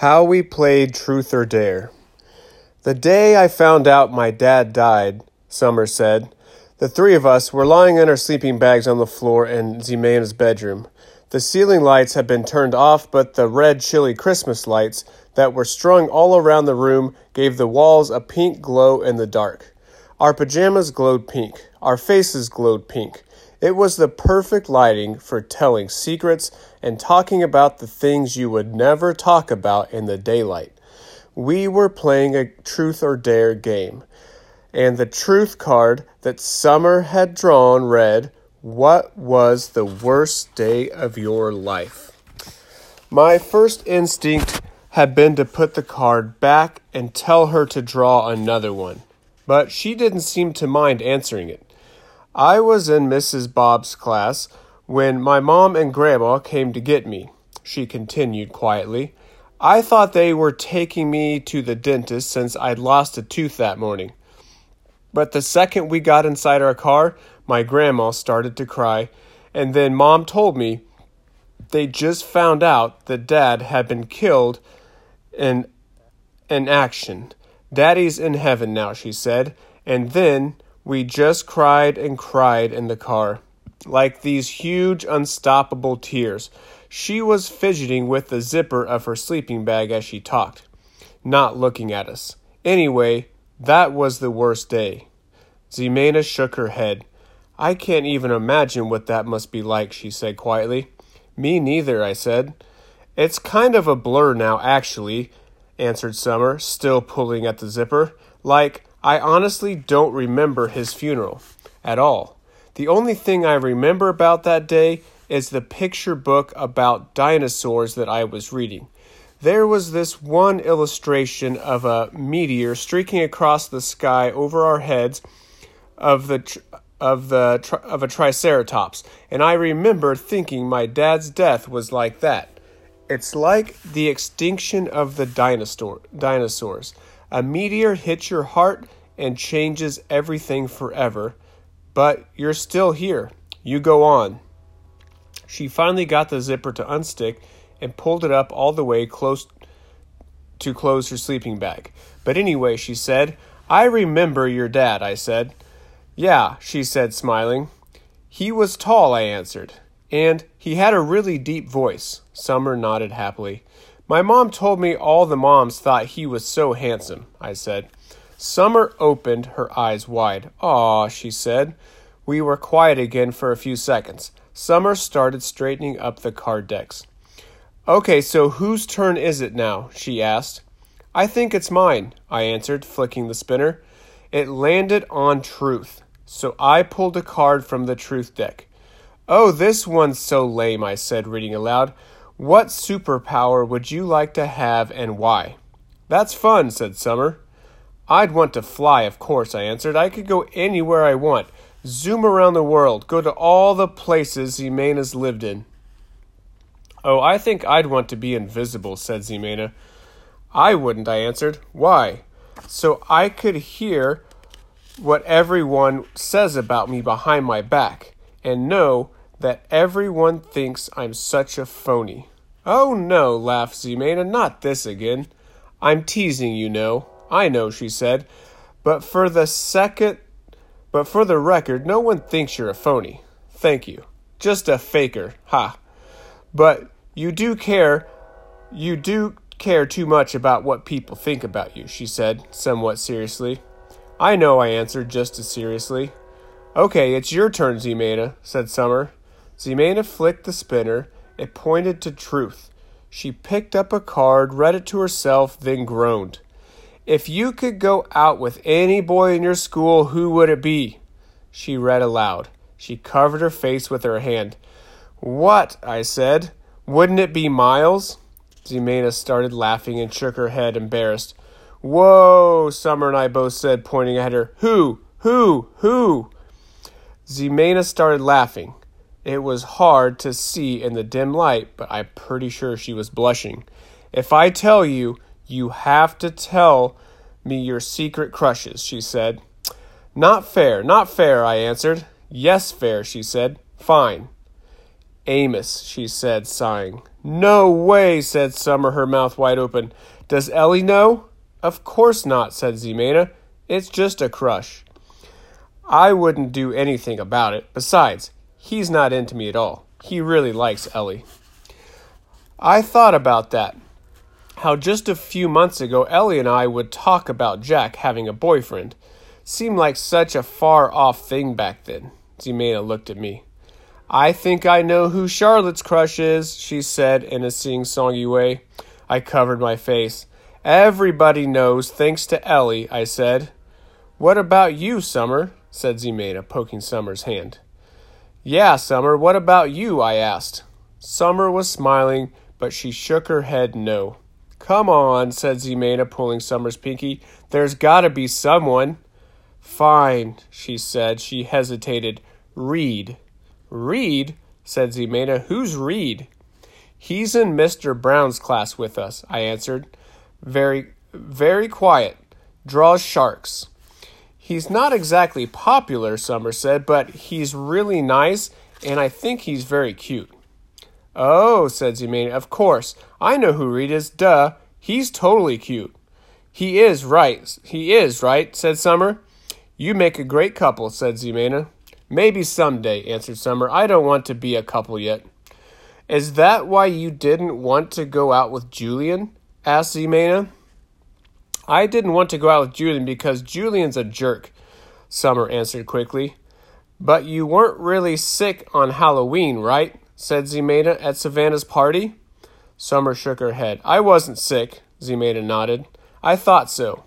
How we played Truth or Dare. The day I found out my dad died, Summer said, the three of us were lying in our sleeping bags on the floor in Ximena's bedroom. The ceiling lights had been turned off, but the red chilly Christmas lights that were strung all around the room gave the walls a pink glow in the dark. Our pajamas glowed pink. Our faces glowed pink. It was the perfect lighting for telling secrets and talking about the things you would never talk about in the daylight. We were playing a truth or dare game, and the truth card that Summer had drawn read, What was the worst day of your life? My first instinct had been to put the card back and tell her to draw another one, but she didn't seem to mind answering it. I was in Mrs. Bob's class when my mom and grandma came to get me, she continued quietly. I thought they were taking me to the dentist since I'd lost a tooth that morning. But the second we got inside our car, my grandma started to cry, and then mom told me they just found out that dad had been killed in an action. Daddy's in heaven now, she said, and then we just cried and cried in the car, like these huge, unstoppable tears. She was fidgeting with the zipper of her sleeping bag as she talked, not looking at us. Anyway, that was the worst day. Ximena shook her head. I can't even imagine what that must be like, she said quietly. Me neither, I said. It's kind of a blur now, actually, answered Summer, still pulling at the zipper. Like, I honestly don't remember his funeral at all. The only thing I remember about that day is the picture book about dinosaurs that I was reading. There was this one illustration of a meteor streaking across the sky over our heads of the of the of a triceratops, and I remember thinking my dad's death was like that. It's like the extinction of the dinosaur dinosaurs. A meteor hits your heart and changes everything forever, but you're still here. You go on. She finally got the zipper to unstick and pulled it up all the way close to close her sleeping bag. But anyway, she said, I remember your dad, I said. Yeah, she said, smiling. He was tall, I answered, and he had a really deep voice. Summer nodded happily. My mom told me all the moms thought he was so handsome, I said. Summer opened her eyes wide. Ah, she said. We were quiet again for a few seconds. Summer started straightening up the card decks. Okay, so whose turn is it now? she asked. I think it's mine, I answered, flicking the spinner. It landed on truth, so I pulled a card from the truth deck. Oh, this one's so lame, I said, reading aloud. What superpower would you like to have and why? That's fun, said Summer. I'd want to fly, of course, I answered. I could go anywhere I want, zoom around the world, go to all the places Ximena's lived in. Oh, I think I'd want to be invisible, said Ximena. I wouldn't, I answered. Why? So I could hear what everyone says about me behind my back and know that everyone thinks I'm such a phony. Oh no, laughed Ximena, not this again. I'm teasing, you know. I know, she said. But for the second but for the record, no one thinks you're a phony. Thank you. Just a faker. Ha. But you do care you do care too much about what people think about you, she said, somewhat seriously. I know, I answered just as seriously. Okay, it's your turn, Ximena, said Summer. Ximena flicked the spinner. It pointed to truth. She picked up a card, read it to herself, then groaned. If you could go out with any boy in your school, who would it be? She read aloud. She covered her face with her hand. What? I said. Wouldn't it be Miles? Ximena started laughing and shook her head, embarrassed. Whoa, Summer and I both said, pointing at her. Who? Who? Who? Ximena started laughing. It was hard to see in the dim light, but I'm pretty sure she was blushing. If I tell you, you have to tell me your secret crushes, she said. Not fair, not fair, I answered. Yes, fair, she said. Fine. Amos, she said, sighing. No way, said Summer, her mouth wide open. Does Ellie know? Of course not, said Ximena. It's just a crush. I wouldn't do anything about it. Besides, he's not into me at all. He really likes Ellie. I thought about that. How just a few months ago Ellie and I would talk about Jack having a boyfriend. Seemed like such a far off thing back then. Ximena looked at me. I think I know who Charlotte's crush is, she said in a sing songy way. I covered my face. Everybody knows, thanks to Ellie, I said. What about you, Summer? said Ximena, poking Summer's hand. Yeah, Summer, what about you? I asked. Summer was smiling, but she shook her head no. Come on, said Ximena, pulling Summer's pinky. There's gotta be someone. Fine, she said. She hesitated. Reed. Reed? said Ximena. Who's Reed? He's in Mr. Brown's class with us, I answered. Very, very quiet. Draws sharks. He's not exactly popular, Summer said, but he's really nice, and I think he's very cute. Oh, said Ximena, of course. I know who Reed is. Duh. He's totally cute. He is right. He is, right? said Summer. You make a great couple, said Ximena. Maybe someday, answered Summer. I don't want to be a couple yet. Is that why you didn't want to go out with Julian? asked Ximena. I didn't want to go out with Julian because Julian's a jerk, Summer answered quickly. But you weren't really sick on Halloween, right? said Ximena at Savannah's party. Summer shook her head. I wasn't sick, Ximena nodded. I thought so.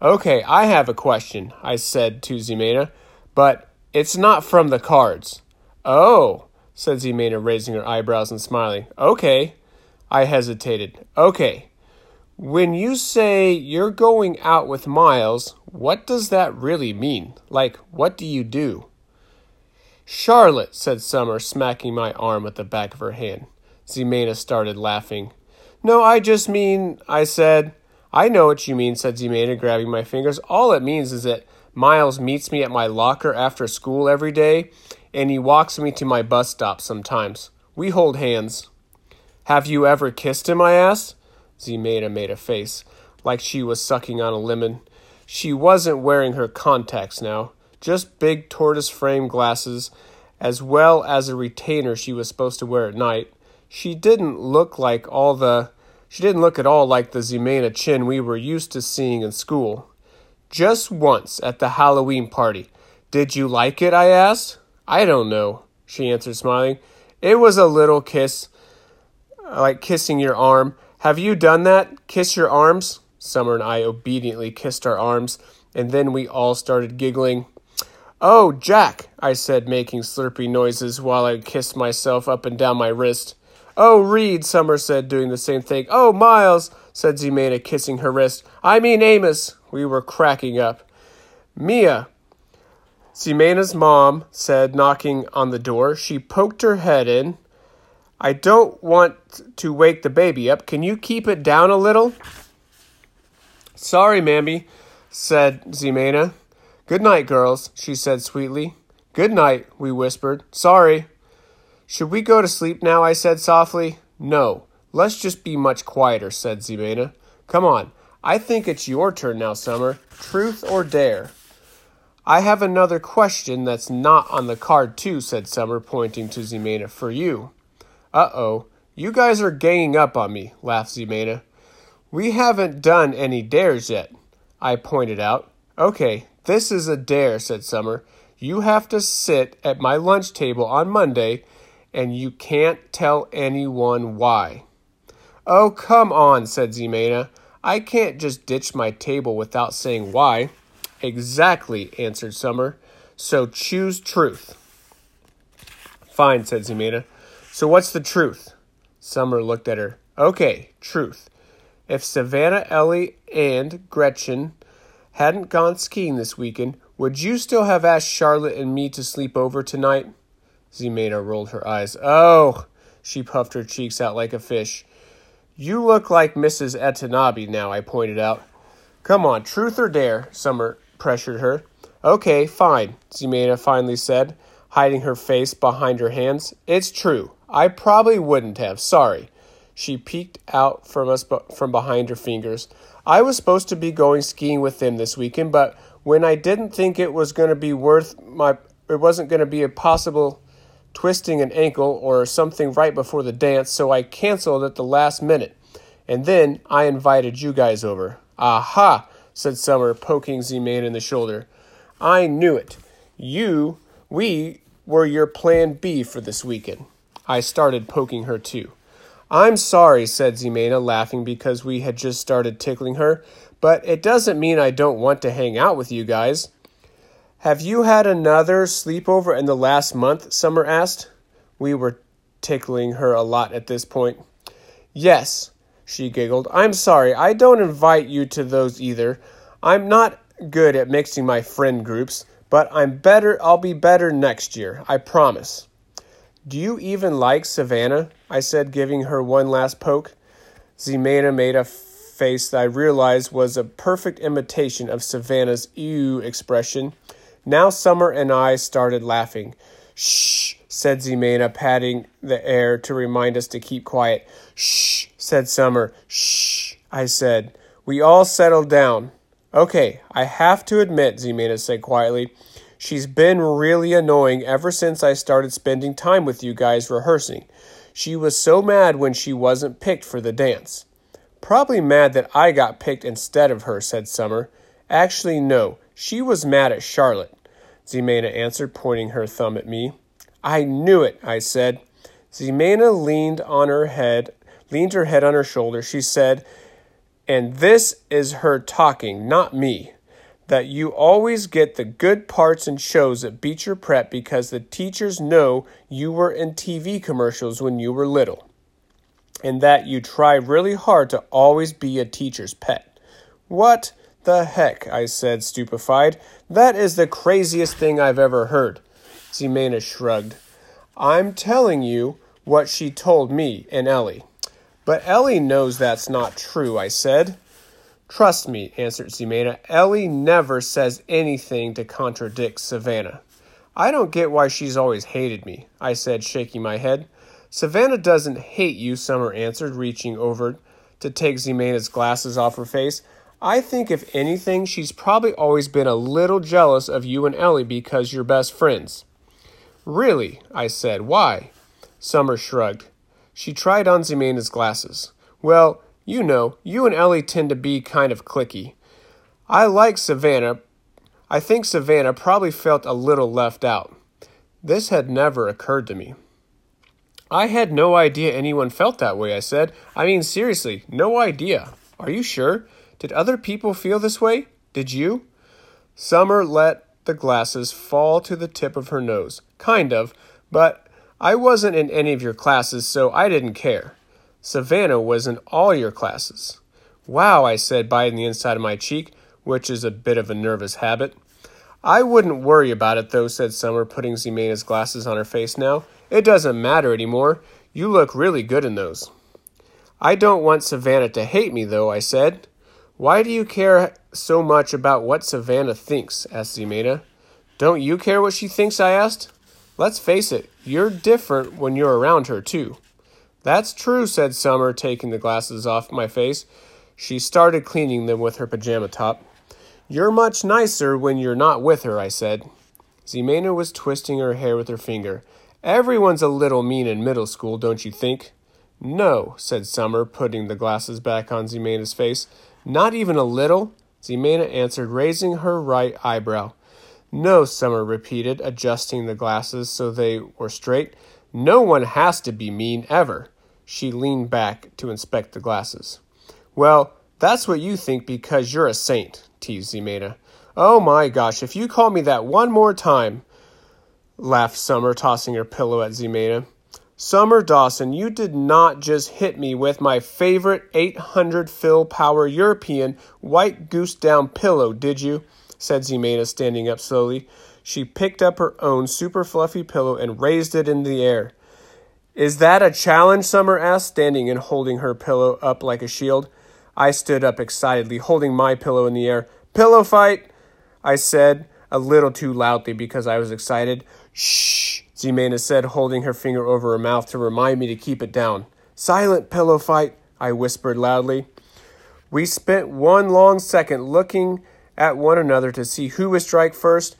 Okay, I have a question, I said to Ximena, but it's not from the cards. Oh, said Ximena, raising her eyebrows and smiling. Okay. I hesitated. Okay. When you say you're going out with Miles, what does that really mean? Like, what do you do? Charlotte, said Summer, smacking my arm with the back of her hand. Ximena started laughing. No, I just mean, I said. I know what you mean, said Ximena, grabbing my fingers. All it means is that Miles meets me at my locker after school every day, and he walks me to my bus stop sometimes. We hold hands. Have you ever kissed him? I asked. Ximena made a face, like she was sucking on a lemon. She wasn't wearing her contacts now, just big tortoise frame glasses, as well as a retainer she was supposed to wear at night. She didn't look like all the she didn't look at all like the Ximena Chin we were used to seeing in school. Just once at the Halloween party. Did you like it? I asked. I don't know, she answered, smiling. It was a little kiss, like kissing your arm. Have you done that? Kiss your arms? Summer and I obediently kissed our arms, and then we all started giggling. Oh, Jack, I said, making slurpy noises while I kissed myself up and down my wrist. Oh, Reed, Summer said, doing the same thing. Oh, Miles, said Ximena, kissing her wrist. I mean Amos. We were cracking up. Mia, Ximena's mom said, knocking on the door. She poked her head in. I don't want to wake the baby up. Can you keep it down a little? Sorry, Mammy, said Ximena. Good night, girls, she said sweetly. Good night, we whispered. Sorry. Should we go to sleep now? I said softly. No, let's just be much quieter, said Ximena. Come on, I think it's your turn now, Summer. Truth or dare? I have another question that's not on the card, too, said Summer, pointing to Ximena. For you. Uh oh. You guys are ganging up on me, laughed Ximena. We haven't done any dares yet, I pointed out. Okay, this is a dare, said Summer. You have to sit at my lunch table on Monday, and you can't tell anyone why. Oh, come on, said Ximena. I can't just ditch my table without saying why. Exactly, answered Summer. So choose truth. Fine, said Ximena. So what's the truth? Summer looked at her. Okay, truth. If Savannah, Ellie, and Gretchen hadn't gone skiing this weekend, would you still have asked Charlotte and me to sleep over tonight? Ximena rolled her eyes. Oh, she puffed her cheeks out like a fish. You look like Mrs. Atanabi now, I pointed out. Come on, truth or dare? Summer pressured her. Okay, fine, Ximena finally said. hiding her face behind her hands. It's true. I probably wouldn't have. Sorry. She peeked out from us from behind her fingers. I was supposed to be going skiing with them this weekend, but when I didn't think it was going to be worth my it wasn't going to be a possible twisting an ankle or something right before the dance, so I canceled at the last minute. And then I invited you guys over. Aha, said Summer, poking Ximena in the shoulder. I knew it. You, we were your plan B for this weekend. I started poking her too. I'm sorry, said Ximena, laughing because we had just started tickling her, but it doesn't mean I don't want to hang out with you guys. Have you had another sleepover in the last month? Summer asked. We were tickling her a lot at this point. Yes, she giggled. I'm sorry, I don't invite you to those either. I'm not good at mixing my friend groups, but I'm better I'll be better next year, I promise. Do you even like Savannah? I said, giving her one last poke. Ximena made a face that I realized was a perfect imitation of Savannah's ew expression. Now Summer and I started laughing. Shh, said Ximena, patting the air to remind us to keep quiet. Shh, said Summer. Shh, I said. We all settled down. Okay, I have to admit, Ximena said quietly, she's been really annoying ever since I started spending time with you guys rehearsing. She was so mad when she wasn't picked for the dance. Probably mad that I got picked instead of her, said Summer. Actually, no. She was mad at Charlotte, Ximena answered, pointing her thumb at me. I knew it, I said. Ximena leaned on her head, leaned her head on her shoulder. She said, and this is her talking, not me. That you always get the good parts in shows at Beecher Prep because the teachers know you were in TV commercials when you were little. And that you try really hard to always be a teacher's pet. What? The heck, I said, stupefied. That is the craziest thing I've ever heard. Ximena shrugged. I'm telling you what she told me and Ellie. But Ellie knows that's not true, I said. Trust me, answered Ximena. Ellie never says anything to contradict Savannah. I don't get why she's always hated me, I said, shaking my head. Savannah doesn't hate you, Summer answered, reaching over to take Ximena's glasses off her face. I think, if anything, she's probably always been a little jealous of you and Ellie because you're best friends. Really? I said. Why? Summer shrugged. She tried on Ximena's glasses. Well, you know, you and Ellie tend to be kind of clicky. I like Savannah. I think Savannah probably felt a little left out. This had never occurred to me. I had no idea anyone felt that way, I said. I mean, seriously, no idea. Are you sure? Did other people feel this way? Did you? Summer let the glasses fall to the tip of her nose. Kind of, but I wasn't in any of your classes, so I didn't care. Savannah was in all your classes. Wow, I said, biting the inside of my cheek, which is a bit of a nervous habit. I wouldn't worry about it, though, said Summer, putting Ximena's glasses on her face now. It doesn't matter anymore. You look really good in those. I don't want Savannah to hate me, though, I said. Why do you care so much about what Savannah thinks? asked Ximena. Don't you care what she thinks? I asked. Let's face it, you're different when you're around her, too. That's true, said Summer, taking the glasses off my face. She started cleaning them with her pajama top. You're much nicer when you're not with her, I said. Ximena was twisting her hair with her finger. Everyone's a little mean in middle school, don't you think? No, said Summer, putting the glasses back on Ximena's face. Not even a little? Ximena answered, raising her right eyebrow. No, Summer repeated, adjusting the glasses so they were straight. No one has to be mean ever. She leaned back to inspect the glasses. Well, that's what you think because you're a saint, teased Ximena. Oh my gosh, if you call me that one more time, laughed Summer, tossing her pillow at Ximena. Summer Dawson, you did not just hit me with my favorite 800 fill power European white goose down pillow, did you? said Ximena, standing up slowly. She picked up her own super fluffy pillow and raised it in the air. Is that a challenge? Summer asked, standing and holding her pillow up like a shield. I stood up excitedly, holding my pillow in the air. Pillow fight, I said, a little too loudly because I was excited. Shh, Ximena said, holding her finger over her mouth to remind me to keep it down. Silent pillow fight, I whispered loudly. We spent one long second looking at one another to see who would strike first,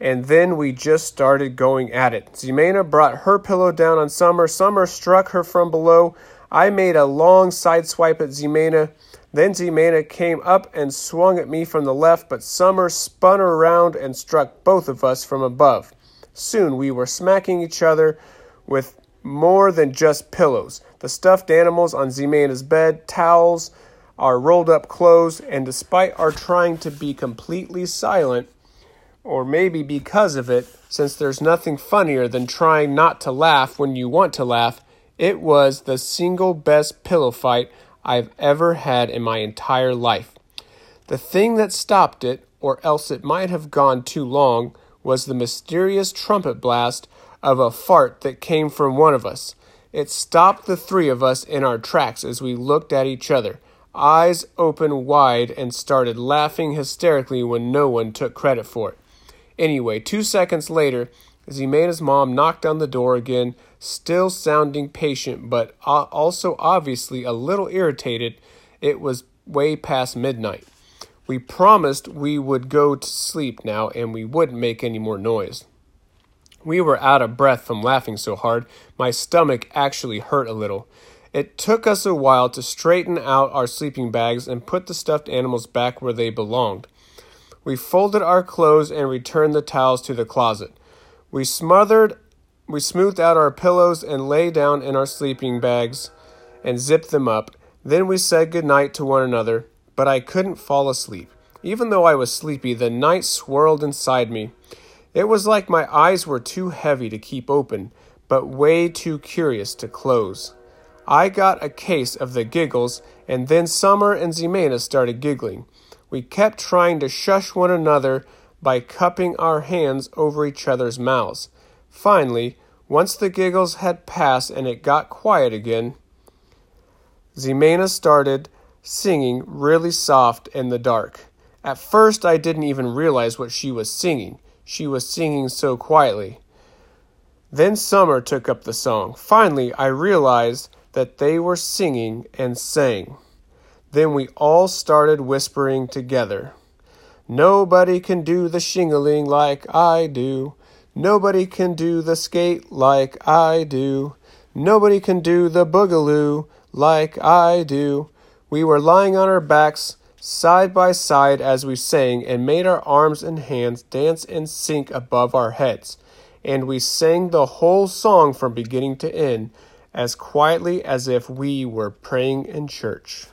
and then we just started going at it. Ximena brought her pillow down on Summer. Summer struck her from below. I made a long side swipe at Ximena. Then Ximena came up and swung at me from the left, but Summer spun around and struck both of us from above. Soon we were smacking each other with more than just pillows. The stuffed animals on Ximena's bed, towels, our rolled up clothes, and despite our trying to be completely silent, or maybe because of it, since there's nothing funnier than trying not to laugh when you want to laugh, it was the single best pillow fight I've ever had in my entire life. The thing that stopped it, or else it might have gone too long, was the mysterious trumpet blast of a fart that came from one of us. It stopped the three of us in our tracks as we looked at each other, eyes open wide, and started laughing hysterically when no one took credit for it. Anyway, two seconds later, Ximena's mom knocked on the door again, still sounding patient, but also obviously a little irritated. It was way past midnight. We promised we would go to sleep now and we wouldn't make any more noise. We were out of breath from laughing so hard, my stomach actually hurt a little. It took us a while to straighten out our sleeping bags and put the stuffed animals back where they belonged. We folded our clothes and returned the towels to the closet. We smothered we smoothed out our pillows and lay down in our sleeping bags and zipped them up. Then we said good night to one another, but I couldn't fall asleep. Even though I was sleepy, the night swirled inside me. It was like my eyes were too heavy to keep open, but way too curious to close. I got a case of the giggles, and then Summer and Ximena started giggling. We kept trying to shush one another by cupping our hands over each other's mouths. Finally, once the giggles had passed and it got quiet again, Ximena started singing really soft in the dark. At first, I didn't even realize what she was singing. She was singing so quietly. Then Summer took up the song. Finally, I realized that they were singing and sang. Then we all started whispering together. Nobody can do the shingaling like I do. Nobody can do the skate like I do. Nobody can do the boogaloo like I do. We were lying on our backs, side by side, as we sang, and made our arms and hands dance in sync above our heads. And we sang the whole song from beginning to end as quietly as if we were praying in church.